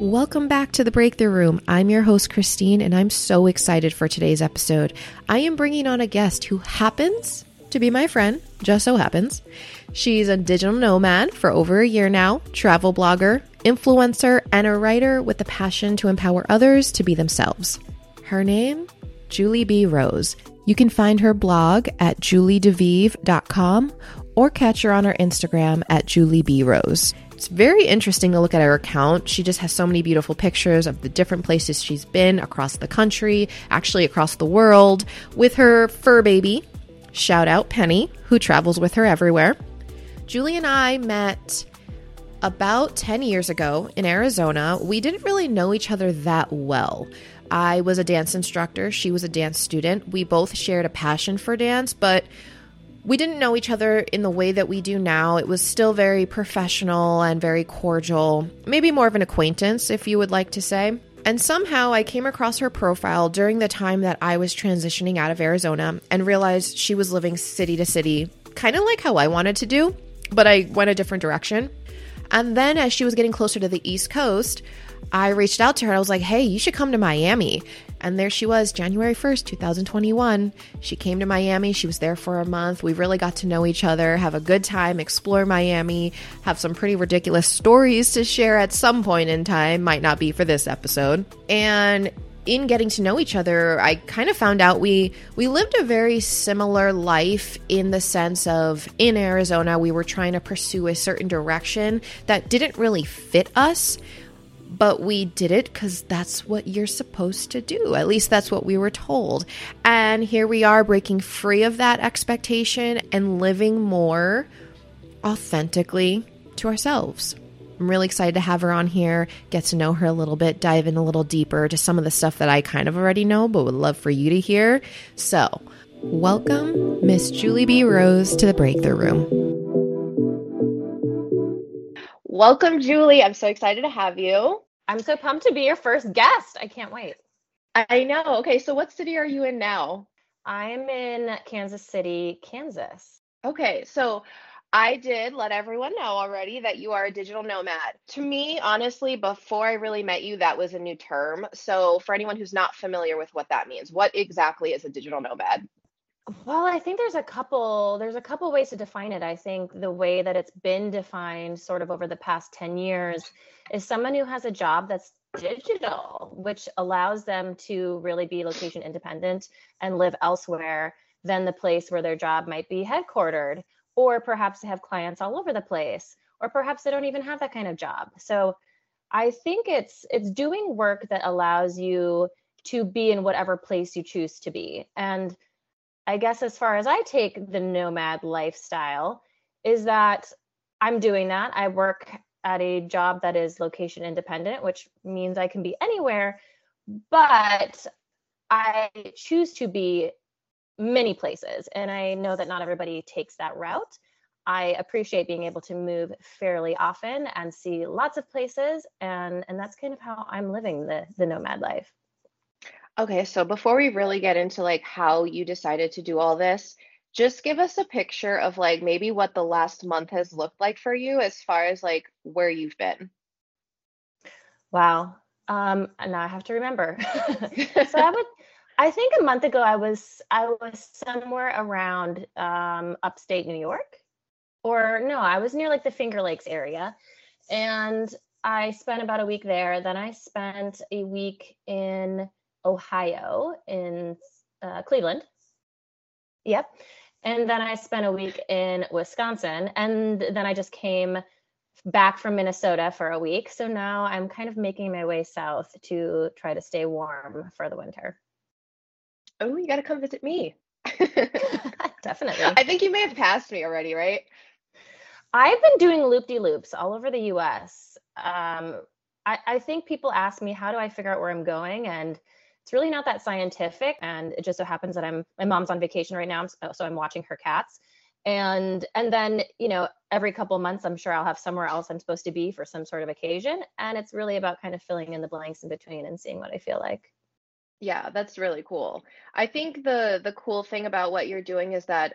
Welcome back to the Breakthrough Room. I'm your host, Kristine, and I'm so excited for today's episode. I am bringing on a guest who happens to be my friend, just so happens. She's a digital nomad for over a year now, travel blogger, influencer, and a writer with the passion to empower others to be themselves. Her name? Julie B. Rose. You can find her blog at juliedevive.com or catch her on her Instagram at Julie B. Rose. It's very interesting to look at her account. She just has so many beautiful pictures of the different places she's been across the country, actually across the world, with her fur baby. Shout out Penny, who travels with her everywhere. Julie and I met about 10 years ago in Arizona. We didn't really know each other that well. I was a dance instructor, she was a dance student. We both shared a passion for dance, but we didn't know each other in the way that we do now. It was still very professional and very cordial, maybe more of an acquaintance, if you would like to say. And somehow I came across her profile during the time that I was transitioning out of Arizona and realized she was living city to city, kind of like how I wanted to do, but I went a different direction. And then as she was getting closer to the East Coast, I reached out to her. I was like, hey, you should come to Miami. And there she was, January 1st, 2021. She came to Miami. She was there for a month. We really got to know each other, have a good time, explore Miami, have some pretty ridiculous stories to share at some point in time. Might not be for this episode. And in getting to know each other, I kind of found out we we lived a very similar life in the sense of in Arizona we were trying to pursue a certain direction that didn't really fit us but we did it because that's what you're supposed to do. At least that's what we were told. And here we are breaking free of that expectation and living more authentically to ourselves. I'm really excited to have her on here, get to know her a little bit, dive in a little deeper to some of the stuff that I kind of already know, but would love for you to hear. So, welcome, Miss Julie B. Rose, to the Breakthrough Room. Welcome, Julie. I'm so excited to have you. I'm so pumped to be your first guest. I can't wait. I know. Okay, so what city are you in now? I'm in Kansas City, Kansas. Okay, so I did let everyone know already that you are a digital nomad. To me, honestly, before I really met you, that was a new term. So, for anyone who's not familiar with what that means, what exactly is a digital nomad? Well, I think there's a couple there's a couple ways to define it. I think the way that it's been defined sort of over the past 10 years is someone who has a job that's digital, which allows them to really be location independent and live elsewhere than the place where their job might be headquartered, or perhaps they have clients all over the place, or perhaps they don't even have that kind of job. So I think it's it's doing work that allows you to be in whatever place you choose to be. And I guess as far as I take the nomad lifestyle, is that I'm doing that. I work at a job that is location independent, which means I can be anywhere, but I choose to be many places. And I know that not everybody takes that route. I appreciate being able to move fairly often and see lots of places and and that's kind of how I'm living the the nomad life. Okay, so before we really get into like how you decided to do all this, just give us a picture of like maybe what the last month has looked like for you as far as like where you've been. Wow. Um, now I have to remember. so I would I think a month ago I was I was somewhere around um, upstate New York. Or no, I was near like the Finger Lakes area. And I spent about a week there. Then I spent a week in Ohio in uh, Cleveland. Yep. And then I spent a week in Wisconsin. And then I just came back from Minnesota for a week. So now I'm kind of making my way south to try to stay warm for the winter. Oh, you got to come visit me. Definitely. I think you may have passed me already, right? I've been doing loop de loops all over the US. Um, I, I think people ask me, how do I figure out where I'm going? And it's really not that scientific. And it just so happens that I'm my mom's on vacation right now, so I'm watching her cats. And and then you know every couple months I'm sure I'll have somewhere else I'm supposed to be for some sort of occasion. And it's really about kind of filling in the blanks in between and seeing what I feel like. Yeah, that's really cool. I think the the cool thing about what you're doing is that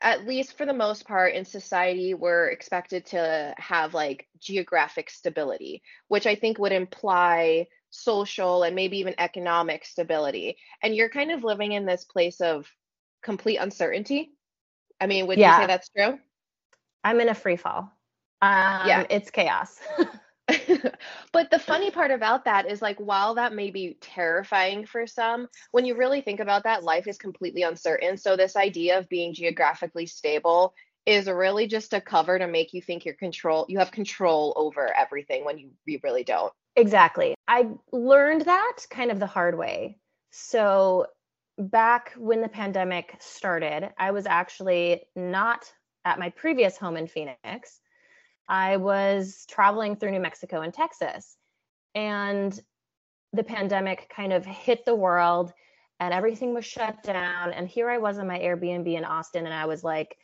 at least for the most part in society, we're expected to have like geographic stability, which I think would imply social and maybe even economic stability. And you're kind of living in this place of complete uncertainty. I mean, would yeah. you say that's true? I'm in a free fall. Um, yeah, it's chaos. but the funny part about that is like while that may be terrifying for some when you really think about that life is completely uncertain so this idea of being geographically stable is really just a cover to make you think you're control you have control over everything when you, you really don't exactly i learned that kind of the hard way so back when the pandemic started i was actually not at my previous home in phoenix I was traveling through New Mexico and Texas, and the pandemic kind of hit the world and everything was shut down. And here I was on my Airbnb in Austin, and I was like,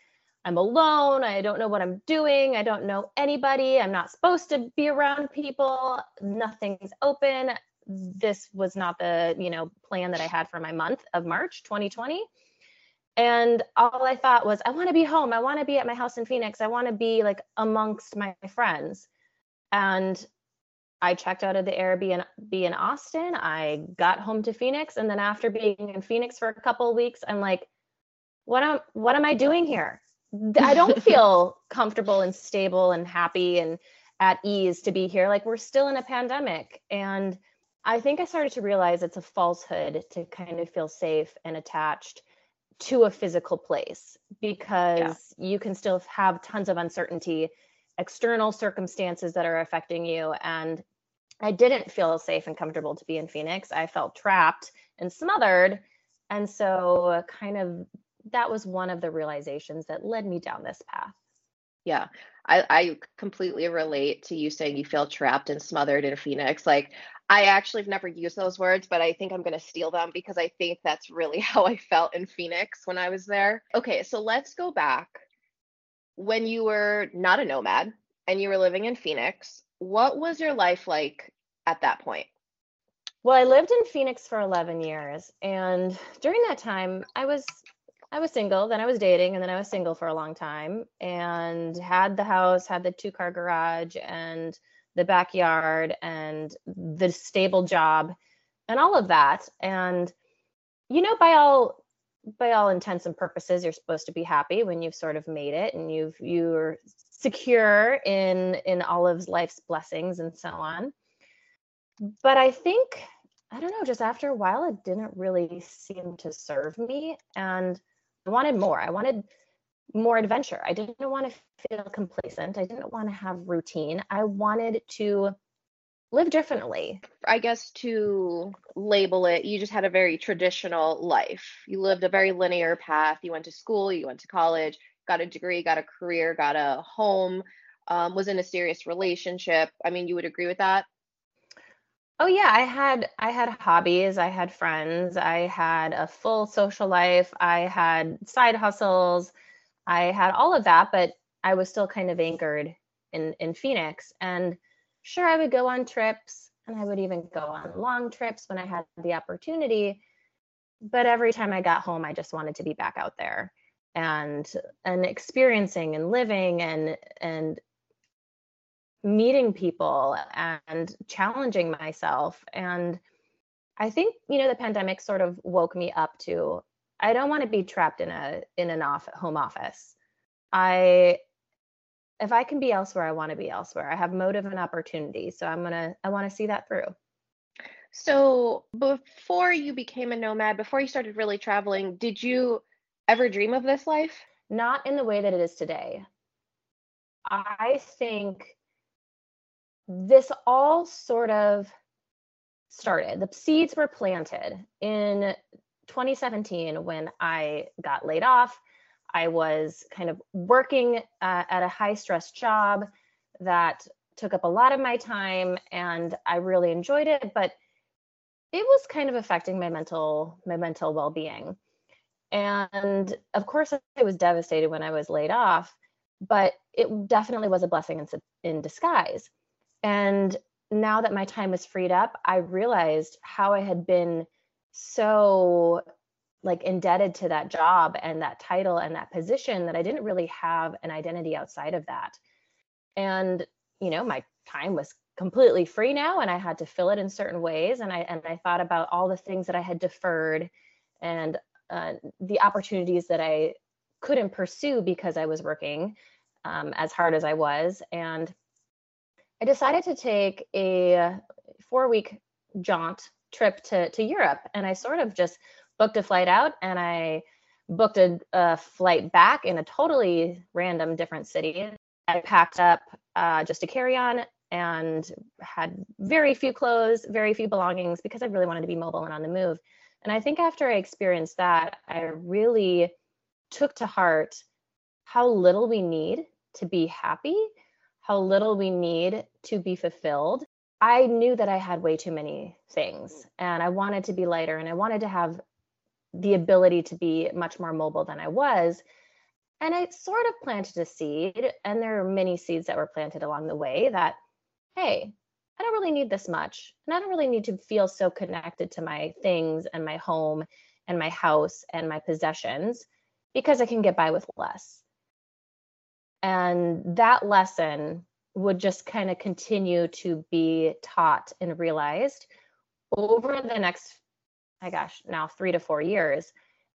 I'm alone. I don't know what I'm doing. I don't know anybody. I'm not supposed to be around people. Nothing's open. This was not the, you know, plan that I had for my month of March 2020. And all I thought was, I want to be home. I want to be at my house in Phoenix. I want to be like amongst my friends. And I checked out of the Airbnb in Austin. I got home to Phoenix. And then after being in Phoenix for a couple weeks, I'm like, what am what am I doing here? I don't feel comfortable and stable and happy and at ease to be here. Like we're still in a pandemic. And I think I started to realize it's a falsehood to kind of feel safe and attached to a physical place because yeah. you can still have tons of uncertainty, external circumstances that are affecting you. And I didn't feel safe and comfortable to be in Phoenix. I felt trapped and smothered. And so, uh, kind of, that was one of the realizations that led me down this path. Yeah, I, I completely relate to you saying you feel trapped and smothered in Phoenix. Like, I actually have never used those words, but I think I'm going to steal them because I think that's really how I felt in Phoenix when I was there. Okay, so let's go back. When you were not a nomad and you were living in Phoenix, what was your life like at that point? Well, I lived in Phoenix for 11 years and during that time I was I was single, then I was dating and then I was single for a long time and had the house, had the two-car garage and the backyard and the stable job and all of that and you know by all by all intents and purposes you're supposed to be happy when you've sort of made it and you've you're secure in in all of life's blessings and so on. But i think i don't know just after a while it didn't really seem to serve me and i wanted more i wanted more adventure. I didn't want to feel complacent. I didn't want to have routine. I wanted to live differently. I guess to label it, you just had a very traditional life. You lived a very linear path. You went to school, you went to college, got a degree, got a career, got a home, um, was in a serious relationship. I mean, you would agree with that? Oh yeah, I had I had hobbies, I had friends, I had a full social life, I had side hustles. I had all of that, but I was still kind of anchored in in Phoenix. And sure, I would go on trips, and I would even go on long trips when I had the opportunity. But every time I got home, I just wanted to be back out there and and experiencing and living and and meeting people and challenging myself and i think you know the pandemic sort of woke me up to I don't want to be trapped in a in an off home office. I if I can be elsewhere, I want to be elsewhere. I have motive and opportunity, so I'm gonna I want to see that through. So before you became a nomad, before you started really traveling, did you ever dream of this life? Not in the way that it is today. I think this all sort of started. The seeds were planted in 2017 when I got laid off. I was kind of working uh, at a high stress job that took up a lot of my time and I really enjoyed it, but it was kind of affecting my mental my mental well-being. And of course I was devastated when I was laid off, but it definitely was a blessing in, in disguise. And now that my time was freed up, I realized how I had been so like indebted to that job and that title and that position that I didn't really have an identity outside of that. And, you know, my time was completely free now and I had to fill it in certain ways. And I, and I thought about all the things that I had deferred and uh, the opportunities that I couldn't pursue because I was working um, as hard as I was. And I decided to take a four week jaunt trip to, to Europe. And I sort of just booked a flight out and I booked a, a flight back in a totally random different city. I packed up uh, just a carry on and had very few clothes, very few belongings because I really wanted to be mobile and on the move. And I think after I experienced that, I really took to heart how little we need to be happy, how little we need to be fulfilled. I knew that I had way too many things and I wanted to be lighter and I wanted to have the ability to be much more mobile than I was. And I sort of planted a seed, and there are many seeds that were planted along the way that, hey, I don't really need this much. And I don't really need to feel so connected to my things and my home and my house and my possessions because I can get by with less. And that lesson would just kind of continue to be taught and realized over the next, my gosh, now three to four years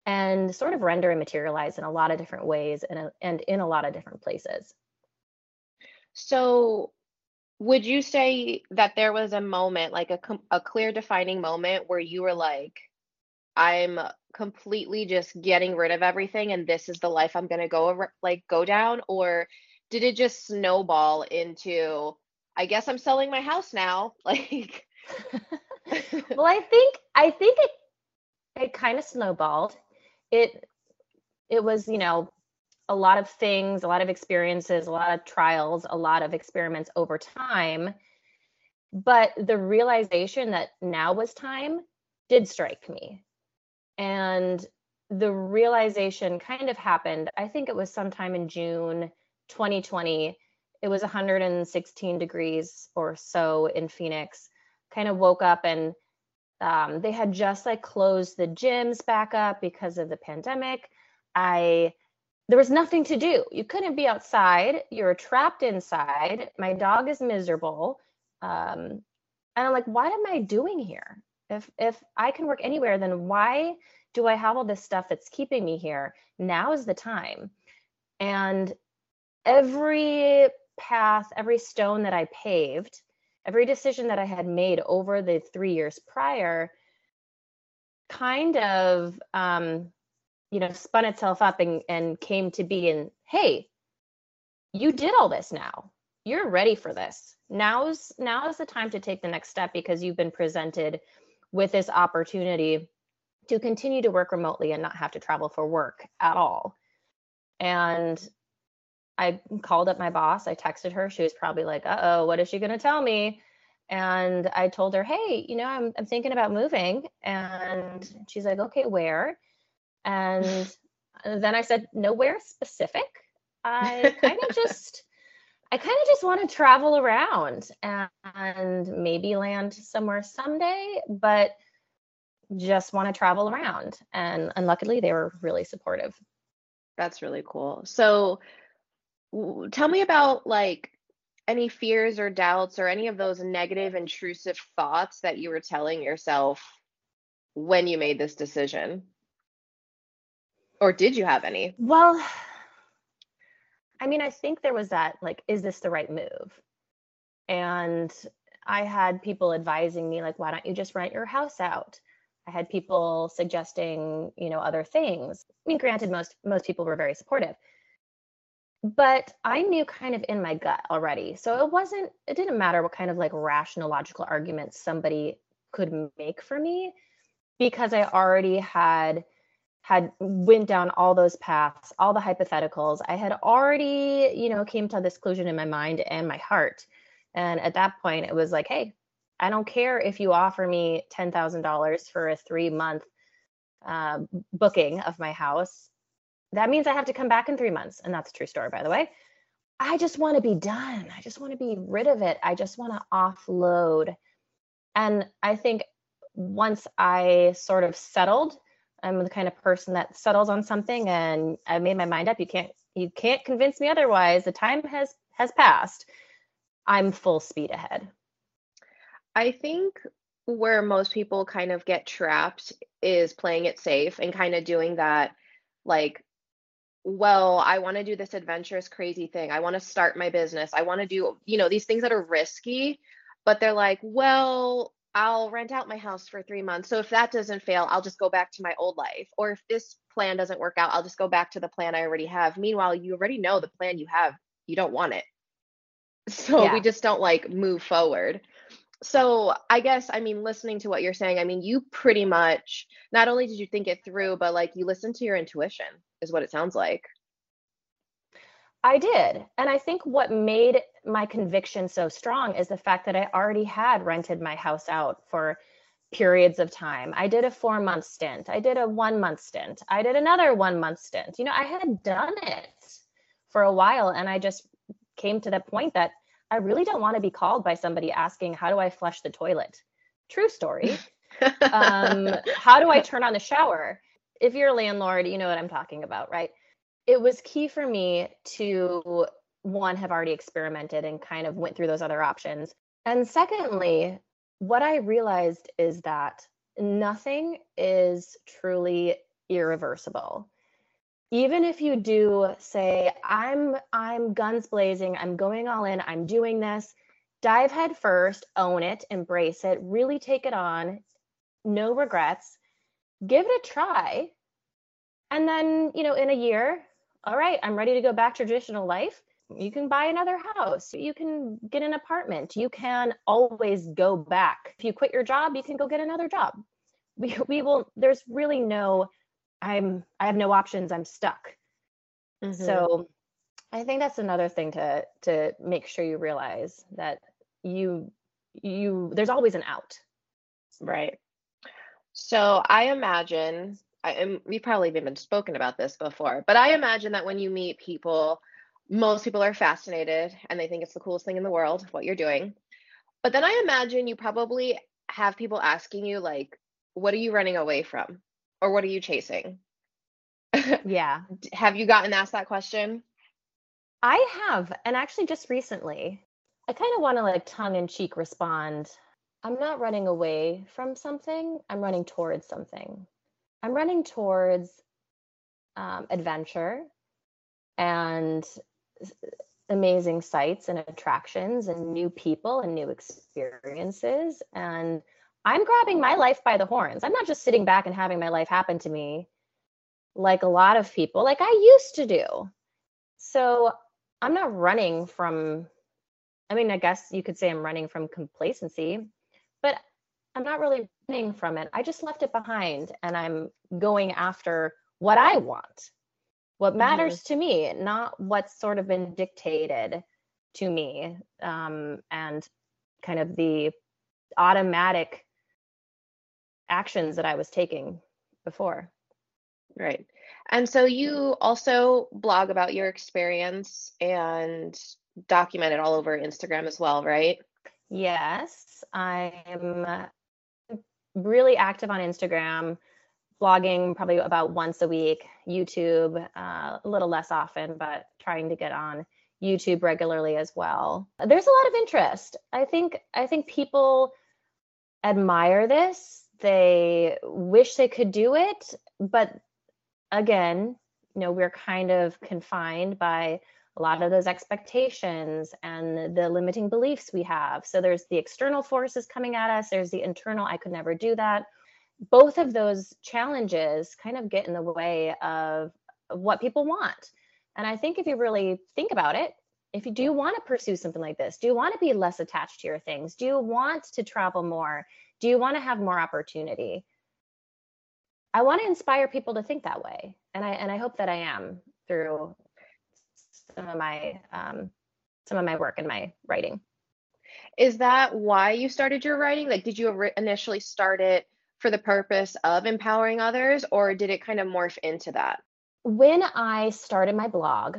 and sort of render and materialize in a lot of different ways and, and in a lot of different places. So, would you say that there was a moment, like a, a clear defining moment where you were like, I'm completely just getting rid of everything and this is the life I'm going to go like go down? Or did it just snowball into I guess I'm selling my house now like well I think I think it it kind of snowballed. It it was you know a lot of things a lot of experiences a lot of trials a lot of experiments over time. But the realization that now was time did strike me and the realization kind of happened i think it was sometime in june 2020 it was 116 degrees or so in phoenix kind of woke up and um, they had just like closed the gyms back up because of the pandemic. I there was nothing to do. You couldn't be outside. You're trapped inside. My dog is miserable. Um, and i'm like what am i doing here if if I can work anywhere, then why do I have all this stuff that's keeping me here? Now is the time. And every path, every stone that I paved, every decision that I had made over the three years prior kind of um, you know spun itself up and, and came to be and hey you did all this now you're ready for this now's now is the time to take the next step because you've been presented with this opportunity to continue to work remotely and not have to travel for work at all. And I called up my boss. I texted her. She was probably like, uh oh, what is she going to tell me? And I told her, hey, you know, I'm, I'm thinking about moving. And she's like, okay, where? And then I said, nowhere specific. I kind of just I kind of just want to travel around and, and maybe land somewhere someday, but just want to travel around. And, and luckily, they were really supportive. That's really cool. So, w- tell me about like any fears or doubts or any of those negative, intrusive thoughts that you were telling yourself when you made this decision. Or did you have any? Well, I mean, I think there was that like, is this the right move? And I had people advising me, like, why don't you just rent your house out? I had people suggesting, you know, other things. I mean, granted, most most people were very supportive, but I knew kind of in my gut already. So it wasn't. It didn't matter what kind of like rational, logical arguments somebody could make for me, because I already had had went down all those paths all the hypotheticals. I had already you know came to this conclusion in my mind and my heart. And at that point it was like hey i don't care if you offer me $10000 for a three month uh, booking of my house. That means i have to come back in three months. And that's a true story by the way. I just want to be done. I just want to be rid of it. I just want to offload. And i think once i sort of settled I'm the kind of person that settles on something and I've made my mind up. You can't you can't convince me otherwise. The time has has passed. I'm full speed ahead. I think where most people kind of get trapped is playing it safe and kind of doing that like well, I want to do this adventurous crazy thing. I want to start my business. I want to do, you know, these things that are risky, but they're like, well, I'll rent out my house for three months. So if that doesn't fail, I'll just go back to my old life. Or if this plan doesn't work out, I'll just go back to the plan I already have. Meanwhile, you already know the plan you have, you don't want it. So yeah. we just don't like move forward. So I guess, I mean, listening to what you're saying, I mean, you pretty much not only did you think it through, but like you listened to your intuition, is what it sounds like. I did. And I think what made my conviction so strong is the fact that I already had rented my house out for periods of time. I did a four month stint, I did a one month stint, I did another one month stint. You know, I had done it for a while and I just came to the point that I really don't want to be called by somebody asking, How do I flush the toilet? True story. um, how do I turn on the shower? If you're a landlord, you know what I'm talking about, right? it was key for me to one have already experimented and kind of went through those other options. And secondly what i realized is that nothing is truly irreversible. Even if you do say i'm i'm guns blazing i'm going all in i'm doing this dive head first own it embrace it really take it on no regrets give it a try. And then you know in a year all right, I'm ready to go back to traditional life. You can buy another house. You can get an apartment. You can always go back. If you quit your job, you can go get another job. We, we will, there's really no, I'm, I have no options. I'm stuck. Mm-hmm. So I think that's another thing to, to make sure you realize that you, you, there's always an out. Right. So I imagine I am we've probably even spoken about this before, but I imagine that when you meet people, most people are fascinated and they think it's the coolest thing in the world, what you're doing. But then I imagine you probably have people asking you, like, what are you running away from? Or what are you chasing? Yeah. have you gotten asked that question? I have. And actually, just recently, I kind of want to like tongue in cheek respond. I'm not running away from something, I'm running towards something. I'm running towards um, adventure and amazing sights and attractions and new people and new experiences. And I'm grabbing my life by the horns. I'm not just sitting back and having my life happen to me like a lot of people, like I used to do. So I'm not running from, I mean, I guess you could say I'm running from complacency, but I'm not really running from it. I just left it behind and I'm going after what I want, what matters mm-hmm. to me, not what's sort of been dictated to me um, and kind of the automatic actions that I was taking before. Right. And so you also blog about your experience and document it all over Instagram as well, right? Yes, I'm really active on Instagram, blogging probably about once a week, YouTube uh, a little less often, but trying to get on YouTube regularly as well. There's a lot of interest. I think I think people admire this. They wish they could do it, but again, you know, we're kind of confined by a lot of those expectations and the limiting beliefs we have. So there's the external forces coming at us, there's the internal, I could never do that. Both of those challenges kind of get in the way of, of what people want. And I think if you really think about it, if you do want to pursue something like this, do you want to be less attached to your things? Do you want to travel more? Do you want to have more opportunity? I want to inspire people to think that way. And I and I hope that I am through some of my um, some of my work and my writing. Is that why you started your writing? Like, did you initially start it for the purpose of empowering others, or did it kind of morph into that? When I started my blog,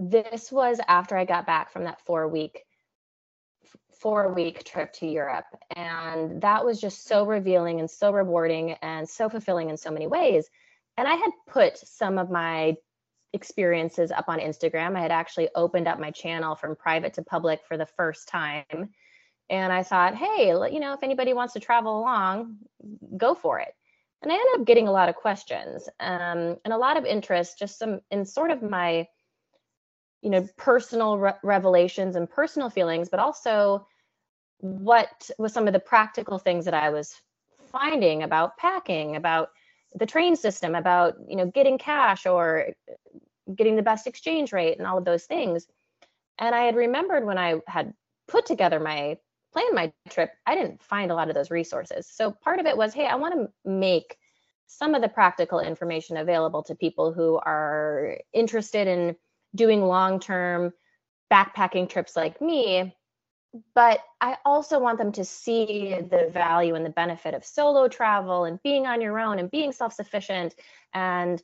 this was after I got back from that four week four week trip to Europe. And that was just so revealing and so rewarding and so fulfilling in so many ways. And I had put some of my experiences up on Instagram. I had actually opened up my channel from private to public for the first time. And I thought, hey, you know, if anybody wants to travel along, go for it. And I ended up getting a lot of questions um, and a lot of interest, just some in sort of my, you know, personal re- revelations and personal feelings, but also what was some of the practical things that I was finding about packing, about the train system, about you know getting cash or getting the best exchange rate and all of those things. And I had remembered when I had put together my plan my trip, I didn't find a lot of those resources. So part of it was, hey, I want to make some of the practical information available to people who are interested in doing long-term backpacking trips like me but I also want them to see the value and the benefit of solo travel and being on your own and being self-sufficient and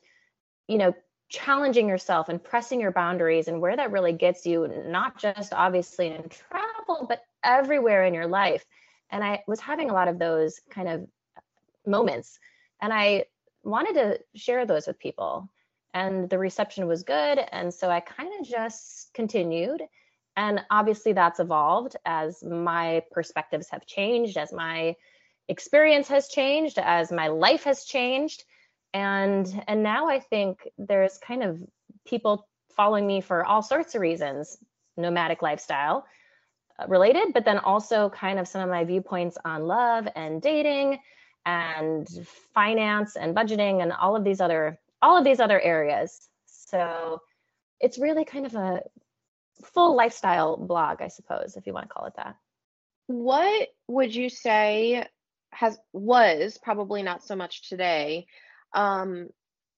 you know challenging yourself and pressing your boundaries and where that really gets you not just obviously in travel but everywhere in your life. And I was having a lot of those kind of moments. And I wanted to share those with people. And the reception was good. And so I kind of just continued. And obviously that's evolved as my perspectives have changed as my experience has changed as my life has changed. And and now i think there's kind of people following me for all sorts of reasons nomadic lifestyle related but then also kind of some of my viewpoints on love and dating and finance and budgeting and all of these other all of these other areas so it's really kind of a full lifestyle blog, I suppose, if you want to call it that. What would you say has was probably not so much today um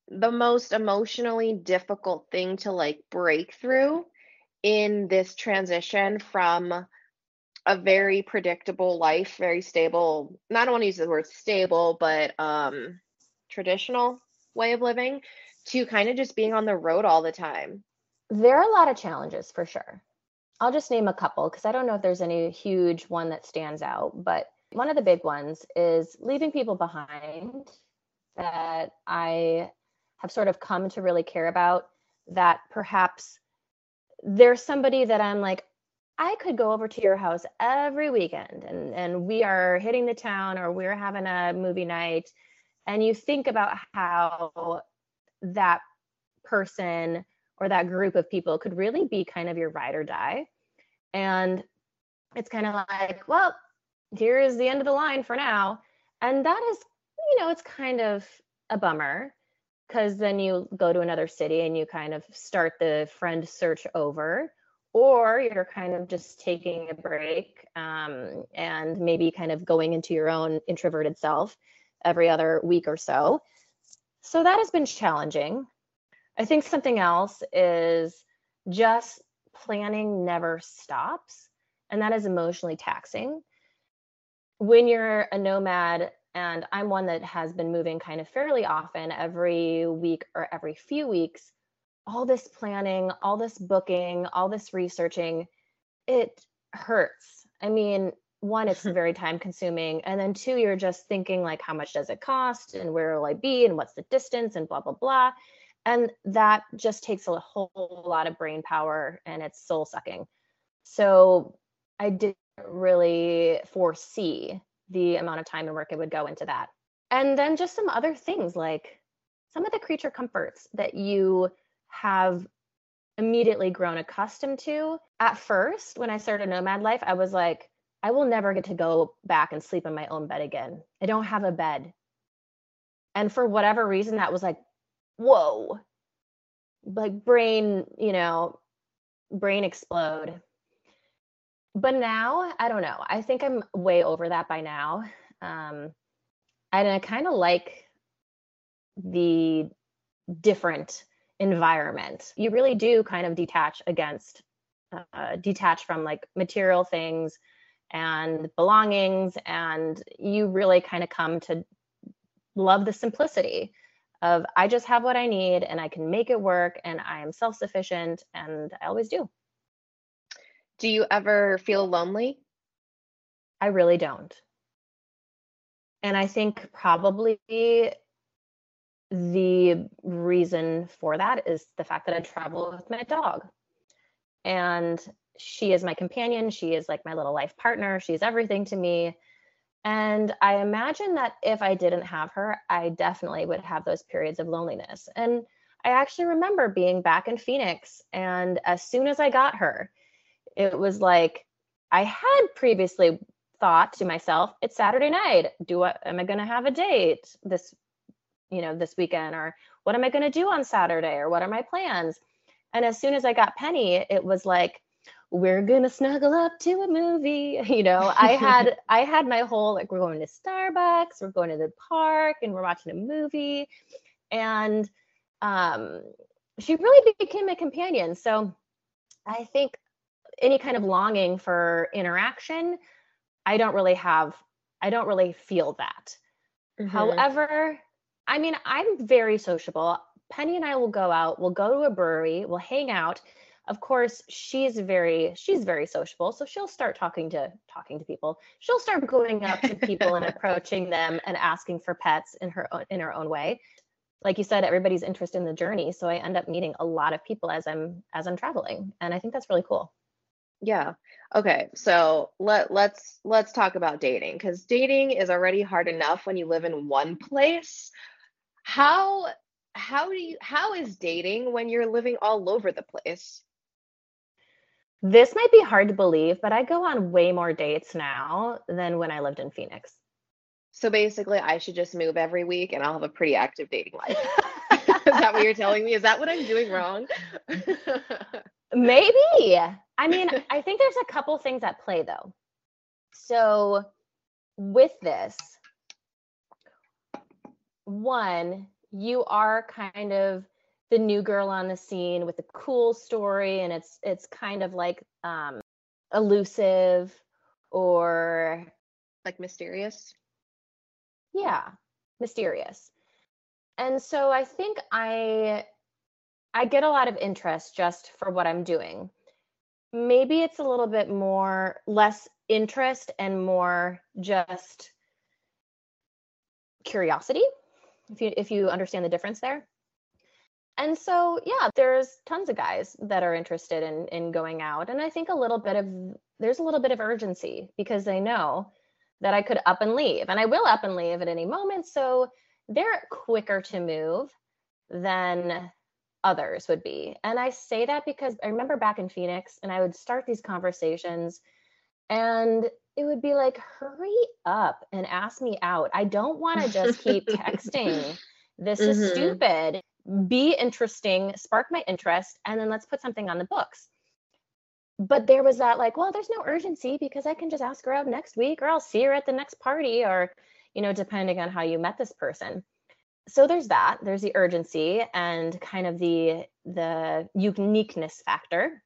the most emotionally difficult thing to like break through in this transition from a very predictable life, very stable. Not I don't want to use the word stable, but um traditional way of living to kind of just being on the road all the time. There are a lot of challenges for sure. I'll just name a couple because I don't know if there's any huge one that stands out, but one of the big ones is leaving people behind that I have sort of come to really care about that perhaps there's somebody that I'm like I could go over to your house every weekend and and we are hitting the town or we're having a movie night and you think about how that person or that group of people could really be kind of your ride or die. And it's kind of like, well, here is the end of the line for now. And that is, you know, it's kind of a bummer because then you go to another city and you kind of start the friend search over or you're kind of just taking a break um, and maybe kind of going into your own introverted self every other week or so. So that has been challenging. I think something else is just planning never stops, and that is emotionally taxing. When you're a nomad, and I'm one that has been moving kind of fairly often every week or every few weeks, all this planning, all this booking, all this researching, it hurts. I mean, one, it's very time consuming. And then two, you're just thinking like, how much does it cost? And where will I be? And what's the distance? And blah, blah, blah and that just takes a whole lot of brain power and it's soul sucking so i didn't really foresee the amount of time and work it would go into that. And then just some other things like some of the creature comforts that you have immediately grown accustomed to. At first when i started a nomad life i was like i will never get to go back and sleep in my own bed again. I don't have a bed. And for whatever reason that was like whoa. Like brain you know brain explode but now i don't know. I think i'm way over that by now. Um and i kind of like the different environment. You really do kind of detach against uh, detach from like material things and belongings and you really kind of come to love the simplicity of I just have what I need and I can make it work and I am self sufficient and I always do. Do you ever feel lonely I really don't. And I think probably the reason for that is the fact that I travel with my dog. And she is my companion. She is like my little life partner. She's everything to me. And I imagine that if I didn't have her, I definitely would have those periods of loneliness. And I actually remember being back in Phoenix. And as soon as I got her, it was like I had previously thought to myself, it's Saturday night. Do I am I gonna have a date this, you know, this weekend? Or what am I gonna do on Saturday? Or what are my plans? And as soon as I got Penny, it was like, we're gonna snuggle up to a movie. You know, I had I had my whole like we're going to Starbucks, we're going to the park, and we're watching a movie. And um she really became a companion. So I think any kind of longing for interaction, I don't really have, I don't really feel that. Mm-hmm. However, I mean, I'm very sociable. Penny and I will go out, we'll go to a brewery, we'll hang out. Of course, she's very she's very sociable, so she'll start talking to talking to people. She'll start going up to people and approaching them and asking for pets in her own in her own way. Like you said, everybody's interested in the journey, so I end up meeting a lot of people as I'm as I'm traveling, and I think that's really cool. Yeah. Okay. So let let's let's talk about dating because dating is already hard enough when you live in one place. How how do you how is dating when you're living all over the place? This might be hard to believe, but I go on way more dates now than when I lived in Phoenix. So basically, I should just move every week and I'll have a pretty active dating life. is that what you're telling me? Is that what I'm doing wrong? Maybe. I mean, I think there's a couple things at play though. So with this, one, you are kind of the new girl on the scene with a cool story and it's it's kind of like um elusive or like mysterious. Yeah, mysterious. And so I think I I get a lot of interest just for what I'm doing. Maybe it's a little bit more less interest and more just curiosity if you if you understand the difference there. And so yeah, there's tons of guys that are interested in in going out. And I think a little bit of there's a little bit of urgency because they know that I could up and leave. And I will up and leave at any moment. So they're quicker to move than others would be. And I say that because I remember back in Phoenix and I would start these conversations and it would be like, hurry up and ask me out. I don't want to just keep texting. This mm-hmm. is stupid. Be interesting, spark my interest, and then let's put something on the books. But there was that, like, well, there's no urgency because I can just ask her out next week or I'll see her at the next party or, you know, depending on how you met this person so there's that there's the urgency and kind of the the uniqueness factor.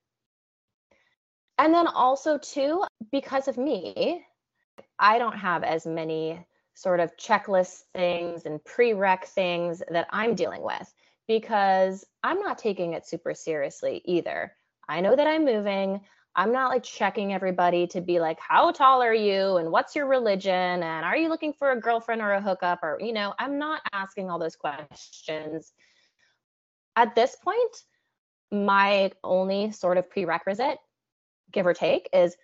And then also too because of me i don't have as many sort of checklist things and prereq things that i'm dealing with because i'm not taking it super seriously either. I know that i'm moving I'm not like checking everybody to be like, how tall are you? And what's your religion? And are you looking for a girlfriend or a hookup? Or, you know, I'm not asking all those questions. At this point, my only sort of prerequisite, give or take, is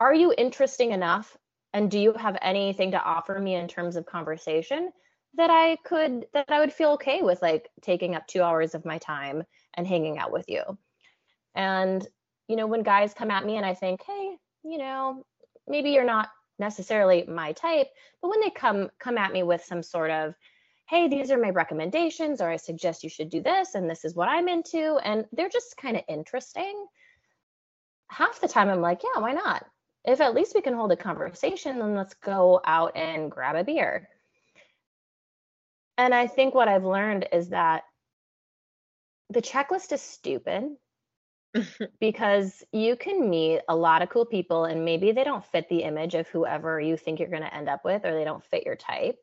are you interesting enough? And do you have anything to offer me in terms of conversation that I could, that I would feel okay with like taking up two hours of my time and hanging out with you? And you know, when guys come at me and I think, hey, you know, maybe you're not necessarily my type, but when they come come at me with some sort of, hey, these are my recommendations, or I suggest you should do this, and this is what I'm into, and they're just kind of interesting. Half the time I'm like, yeah, why not? If at least we can hold a conversation, then let's go out and grab a beer. And I think what I've learned is that the checklist is stupid because you can meet a lot of cool people and maybe they don't fit the image of whoever you think you're going to end up with or they don't fit your type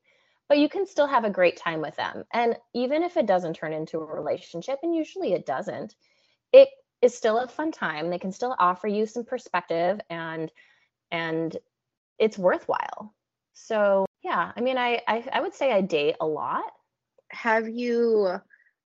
but you can still have a great time with them and even if it doesn't turn into a relationship and usually it doesn't it is still a fun time they can still offer you some perspective and and it's worthwhile. So yeah, I mean, I, I, I would say I date a lot. Have you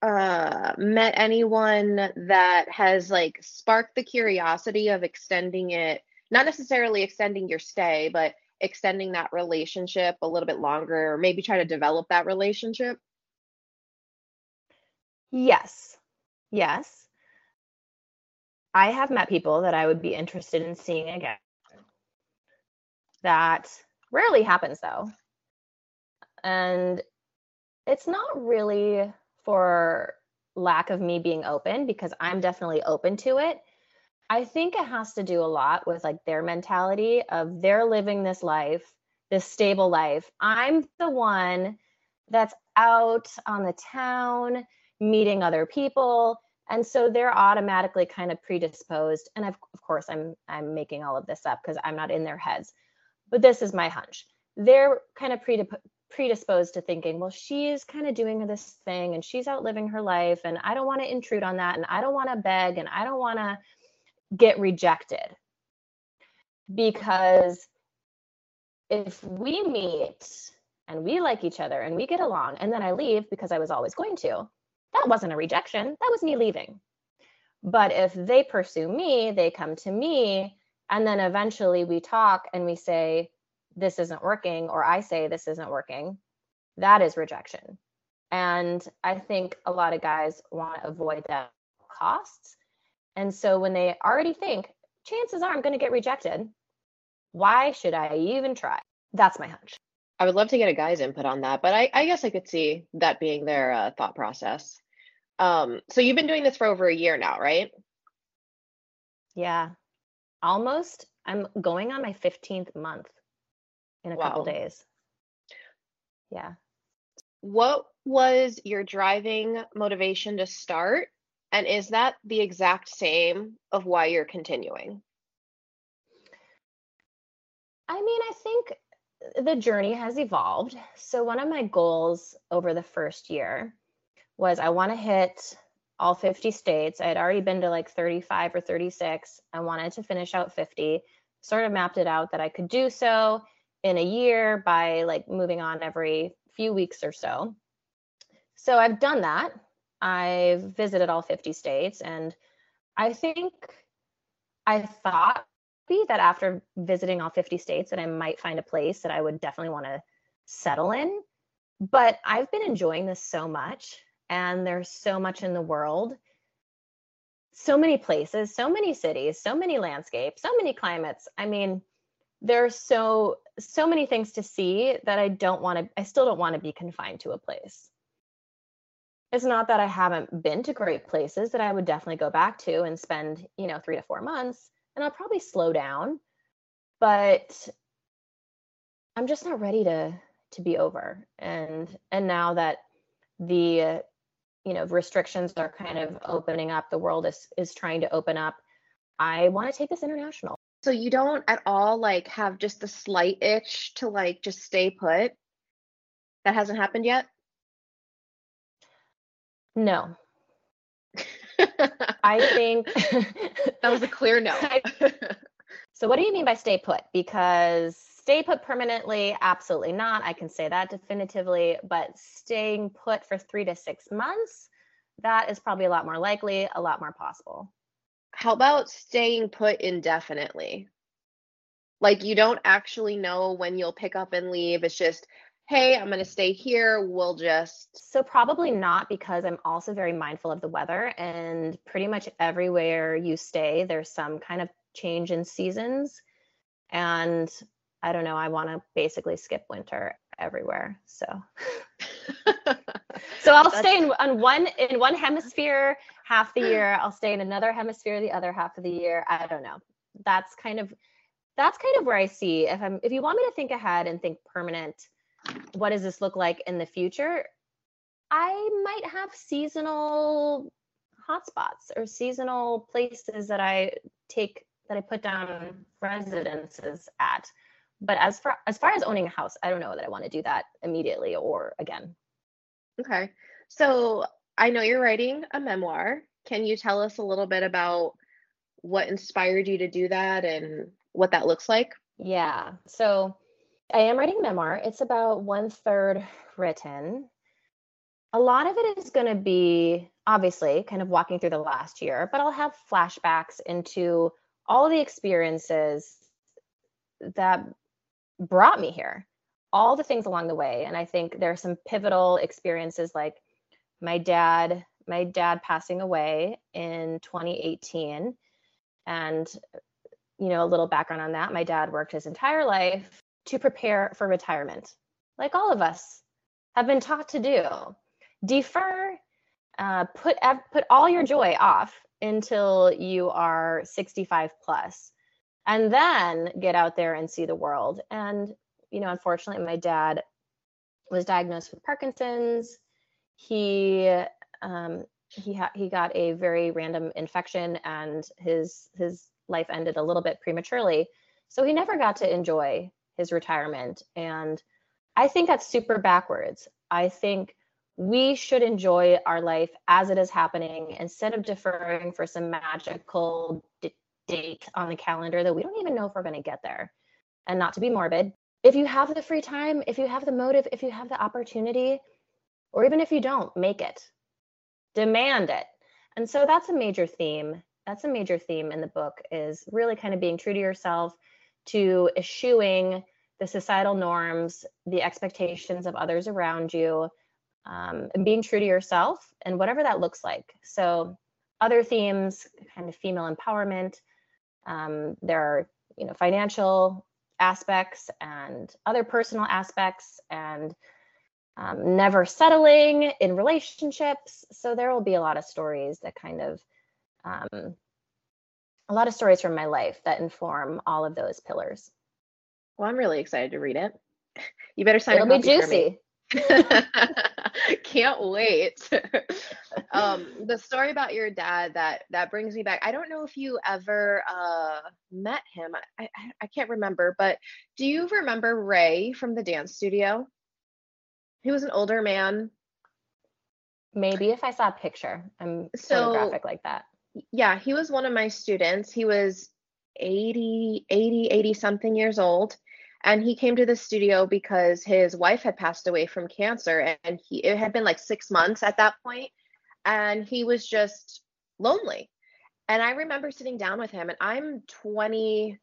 uh met anyone that has like sparked the curiosity of extending it, not necessarily extending your stay, but extending that relationship a little bit longer or maybe try to develop that relationship? Yes. Yes. I have met people that I would be interested in seeing again. That rarely happens though. And it's not really for lack of me being open because I'm definitely open to it. I think it has to do a lot with like their mentality of they're living this life, this stable life. I'm the one that's out on the town meeting other people and so they're automatically kind of predisposed and of, course i'm i'm making all of this up because i'm not in their heads but this is my hunch they're kind of predisposed to thinking well she's kind of doing this thing and she's out living her life and i don't want to intrude on that and i don't want to beg and i don't want to get rejected because if we meet and we like each other and we get along and then i leave because i was always going to that wasn't a rejection, that was me leaving. But if they pursue me, they come to me, and then eventually we talk and we say, This isn't working, or I say, This isn't working, that is rejection. And I think a lot of guys want to avoid that costs. And so when they already think, chances are I'm going to get rejected, why should I even try? That's my hunch. I would love to get a guy's input on that, but I, I guess I could see that being their uh, thought process. Um, so you've been doing this for over a year now, right? Yeah, almost. I'm going on my 15th month in a wow. couple days. Yeah. What was your driving motivation to start? And is that the exact same of why you're continuing? I mean, I think the journey has evolved. So, one of my goals over the first year was I want to hit all 50 states. I had already been to like 35 or 36. I wanted to finish out 50. Sort of mapped it out that I could do so in a year by like moving on every few weeks or so. So I've done that. I've visited all 50 states and I think I thought that after visiting all 50 states that I might find a place that I would definitely want to settle in. But I've been enjoying this so much and there's so much in the world so many places so many cities so many landscapes so many climates i mean there's so so many things to see that i don't want to i still don't want to be confined to a place. It's not that i haven't been to great places that i would definitely go back to and spend you know 3 to 4 months and i'll probably slow down but i'm just not ready to to be over. And and now that the you know restrictions are kind of opening up the world is is trying to open up i want to take this international so you don't at all like have just the slight itch to like just stay put? That hasn't happened yet? No. I think that was a clear no. So what do you mean by stay put? Because stay put permanently? Absolutely not. I can say that definitively. But staying put for three to six months? That is probably a lot more likely a lot more possible how about staying put indefinitely? Like you don't actually know when you'll pick up and leave. It's just hey i'm going to stay here. We'll just so probably not because i'm also very mindful of the weather and pretty much everywhere you stay there's some kind of change in seasons. And I don't know, I want to basically skip winter everywhere. So so I'll That's... stay in on one in one hemisphere half the hmm. year. I'll stay in another hemisphere the other half of the year. I don't know. That's kind of that's kind of where I see if I'm if you want me to think ahead and think permanent, what does this look like in the future? I might have seasonal hotspots or seasonal places that I take that I put down residences at but as far as far as owning a house i don't know that i want to do that immediately or again okay so i know you're writing a memoir can you tell us a little bit about what inspired you to do that and what that looks like Yeah. So I am writing a memoir. It's about one third written. A lot of it is going to be obviously kind of walking through the last year, but I'll have flashbacks into all the experiences that brought me here, all the things along the way. And I think there are some pivotal experiences like my dad, my dad passing away in 2018. And, you know, a little background on that. My dad worked his entire life to prepare for retirement, like all of us have been taught to do. Defer, uh, put put all your joy off until you are 65 plus, and then get out there and see the world. And you know, unfortunately, my dad was diagnosed with Parkinson's. He um, he ha- he got a very random infection, and his his life ended a little bit prematurely. So he never got to enjoy his retirement. And I think that's super backwards. I think we should enjoy our life as it is happening instead of deferring for some magical d- date on the calendar that we don't even know if we're going to get there. And not to be morbid, if you have the free time, if you have the motive, if you have the opportunity, or even if you don't, make it, demand it. And so that's a major theme. That's a major theme in the book is really kind of being true to yourself, to eschewing the societal norms, the expectations of others around you, um, and being true to yourself and whatever that looks like. So, other themes, kind of female empowerment. Um, there are, you know, financial aspects and other personal aspects, and um, never settling in relationships. So there will be a lot of stories that kind of um, a lot of stories from my life that inform all of those pillars. Well, I'm really excited to read it. You better sign up. It'll be juicy. Can't wait. um, the story about your dad that that brings me back. I don't know if you ever uh, met him. I, I I can't remember, but do you remember Ray from the dance studio? He was an older man. Maybe if I saw a picture, I'm So- graphic like that. Yeah, he was one of my students. He was 80, 80, 80 something years old. And he came to the studio because his wife had passed away from cancer and he it had been like 6 months at that point and he was just lonely. And I remember sitting down with him and I'm 20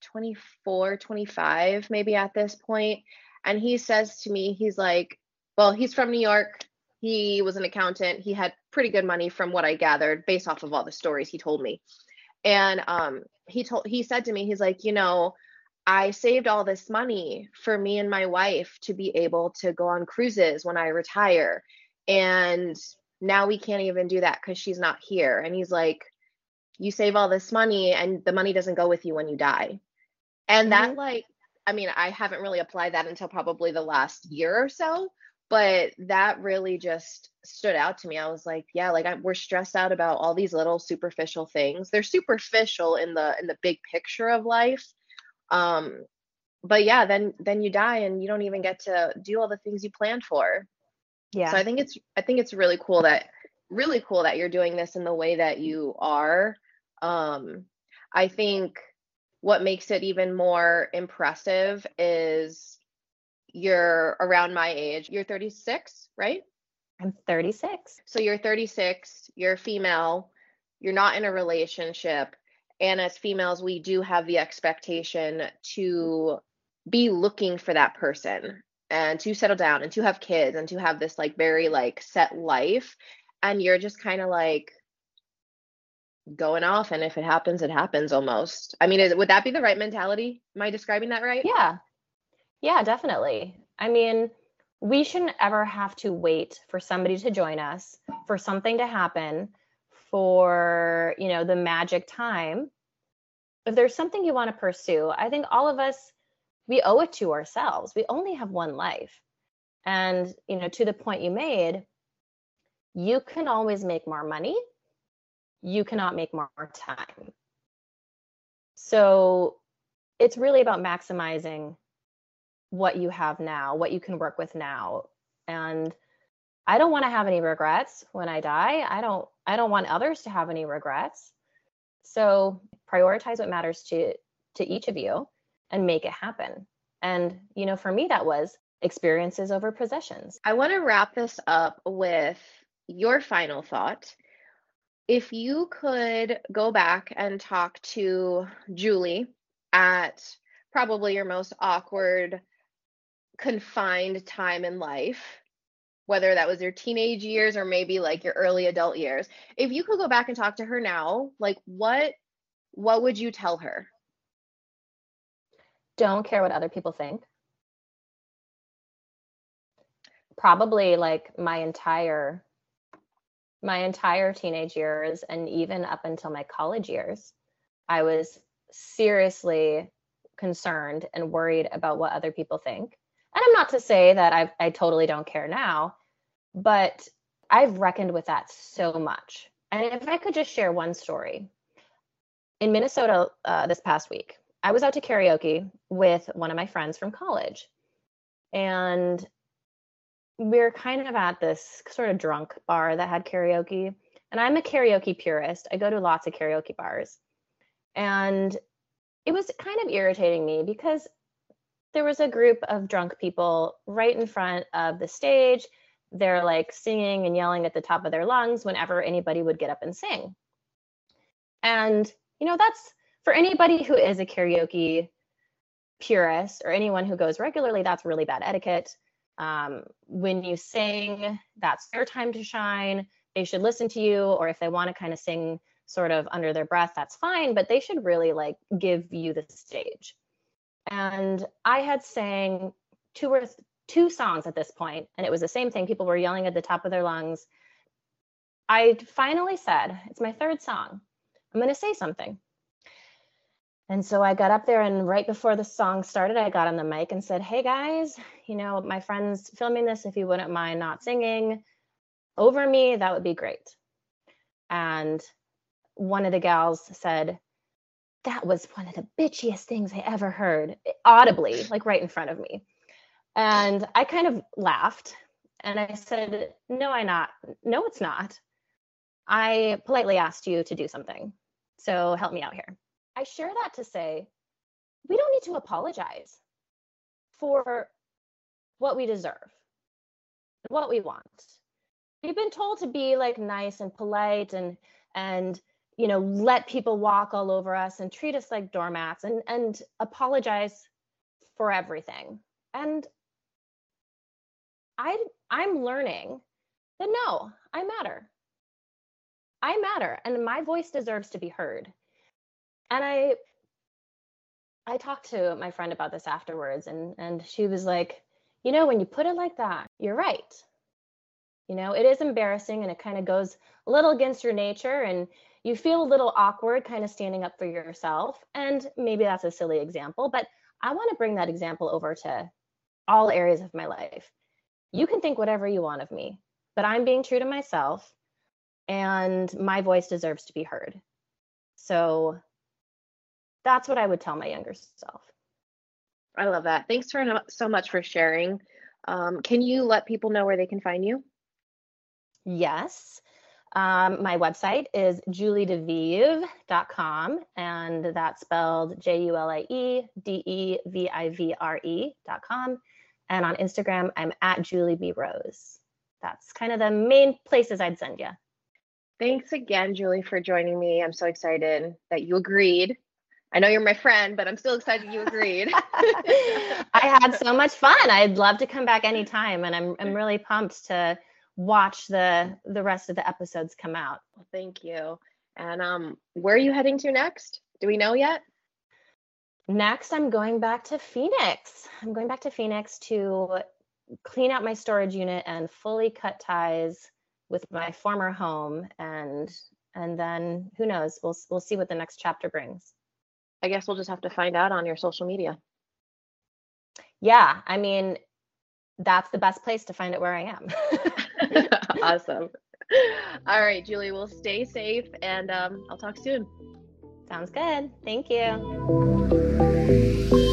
24, 25 maybe at this point and he says to me he's like, well, he's from New York. He was an accountant. He had pretty good money from what I gathered based off of all the stories he told me. And um, he told he said to me, he's like, you know, I saved all this money for me and my wife to be able to go on cruises when I retire. And now we can't even do that because she's not here. And he's like, you save all this money and the money doesn't go with you when you die. And that mm-hmm. like, I mean, I haven't really applied that until probably the last year or so, but that really just stood out to me. I was like, yeah, like I, we're stressed out about all these little superficial things. They're superficial in the in the big picture of life. Um, but yeah, then then you die and you don't even get to do all the things you planned for. Yeah. So I think it's I think it's really cool that really cool that you're doing this in the way that you are. Um, I think what makes it even more impressive is you're around my age. You're 36, right? I'm 36. So you're 36, you're female, you're not in a relationship. And as females, we do have the expectation to be looking for that person and to settle down and to have kids and to have this like very like set life. And you're just kind of like going off. And if it happens, it happens almost. I mean, is, would that be the right mentality? Am I describing that right? Yeah. Yeah, definitely. I mean, we shouldn't ever have to wait for somebody to join us, for something to happen, for, you know, the magic time. If there's something you want to pursue, I think all of us we owe it to ourselves. We only have one life. And, you know, to the point you made, you can always make more money. You cannot make more time. So it's really about maximizing what you have now, what you can work with now. And I don't want to have any regrets when I die. I don't I don't want others to have any regrets. So prioritize what matters to to each of you and make it happen. And, you know, for me, that was experiences over possessions. I want to wrap this up with your final thought. If you could go back and talk to Julie at probably your most awkward, confined time in life, whether that was your teenage years or maybe like your early adult years, if you could go back and talk to her now, like what what would you tell her? Don't care what other people think. Probably like my entire my entire teenage years and even up until my college years, I was seriously concerned and worried about what other people think. And I'm not to say that I I totally don't care now, but I've reckoned with that so much. And if I could just share one story, in Minnesota uh, this past week, I was out to karaoke with one of my friends from college. And we are kind of at this sort of drunk bar that had karaoke. And I'm a karaoke purist. I go to lots of karaoke bars. And it was kind of irritating me because there was a group of drunk people right in front of the stage. They're like singing and yelling at the top of their lungs whenever anybody would get up and sing. And, you know, that's for anybody who is a karaoke purist or anyone who goes regularly, that's really bad etiquette. Um, when you sing, that's their time to shine. They should listen to you, or if they want to kind of sing sort of under their breath, that's fine, but they should really like give you the stage. And I had sang two or th- two songs at this point, and it was the same thing. People were yelling at the top of their lungs. I finally said, It's my third song. I'm going to say something. And so I got up there, and right before the song started, I got on the mic and said, Hey guys, you know, my friend's filming this. If you wouldn't mind not singing over me, that would be great. And one of the gals said, That was one of the bitchiest things I ever heard, audibly, like right in front of me. And I kind of laughed and I said, No, I not. No, it's not. I politely asked you to do something. So help me out here. I share that to say we don't need to apologize for what we deserve, what we want. We've been told to be like nice and polite and and you know let people walk all over us and treat us like doormats and and apologize for everything. And I I'm learning that no, I matter. I matter and my voice deserves to be heard and i i talked to my friend about this afterwards and and she was like you know when you put it like that you're right you know it is embarrassing and it kind of goes a little against your nature and you feel a little awkward kind of standing up for yourself and maybe that's a silly example but i want to bring that example over to all areas of my life you can think whatever you want of me but i'm being true to myself and my voice deserves to be heard so that's what I would tell my younger self. I love that. Thanks for so much for sharing. Um, can you let people know where they can find you? Yes. Um, my website is juliedevivre.com, and that's spelled J U L I E D E V I V R E.com. And on Instagram, I'm at Julie B. Rose. That's kind of the main places I'd send you. Thanks again, Julie, for joining me. I'm so excited that you agreed I know you're my friend, but I'm still excited you agreed. I had so much fun. I'd love to come back anytime, and I'm I'm really pumped to watch the the rest of the episodes come out. Well, thank you. And um, where are you heading to next? Do we know yet? Next, I'm going back to Phoenix. I'm going back to Phoenix to clean out my storage unit and fully cut ties with my former home, and and then who knows? We'll we'll see what the next chapter brings. I guess we'll just have to find out on your social media. Yeah, I mean, that's the best place to find out where I am. awesome. All right, Julie, we'll stay safe and um, I'll talk soon. Sounds good. Thank you.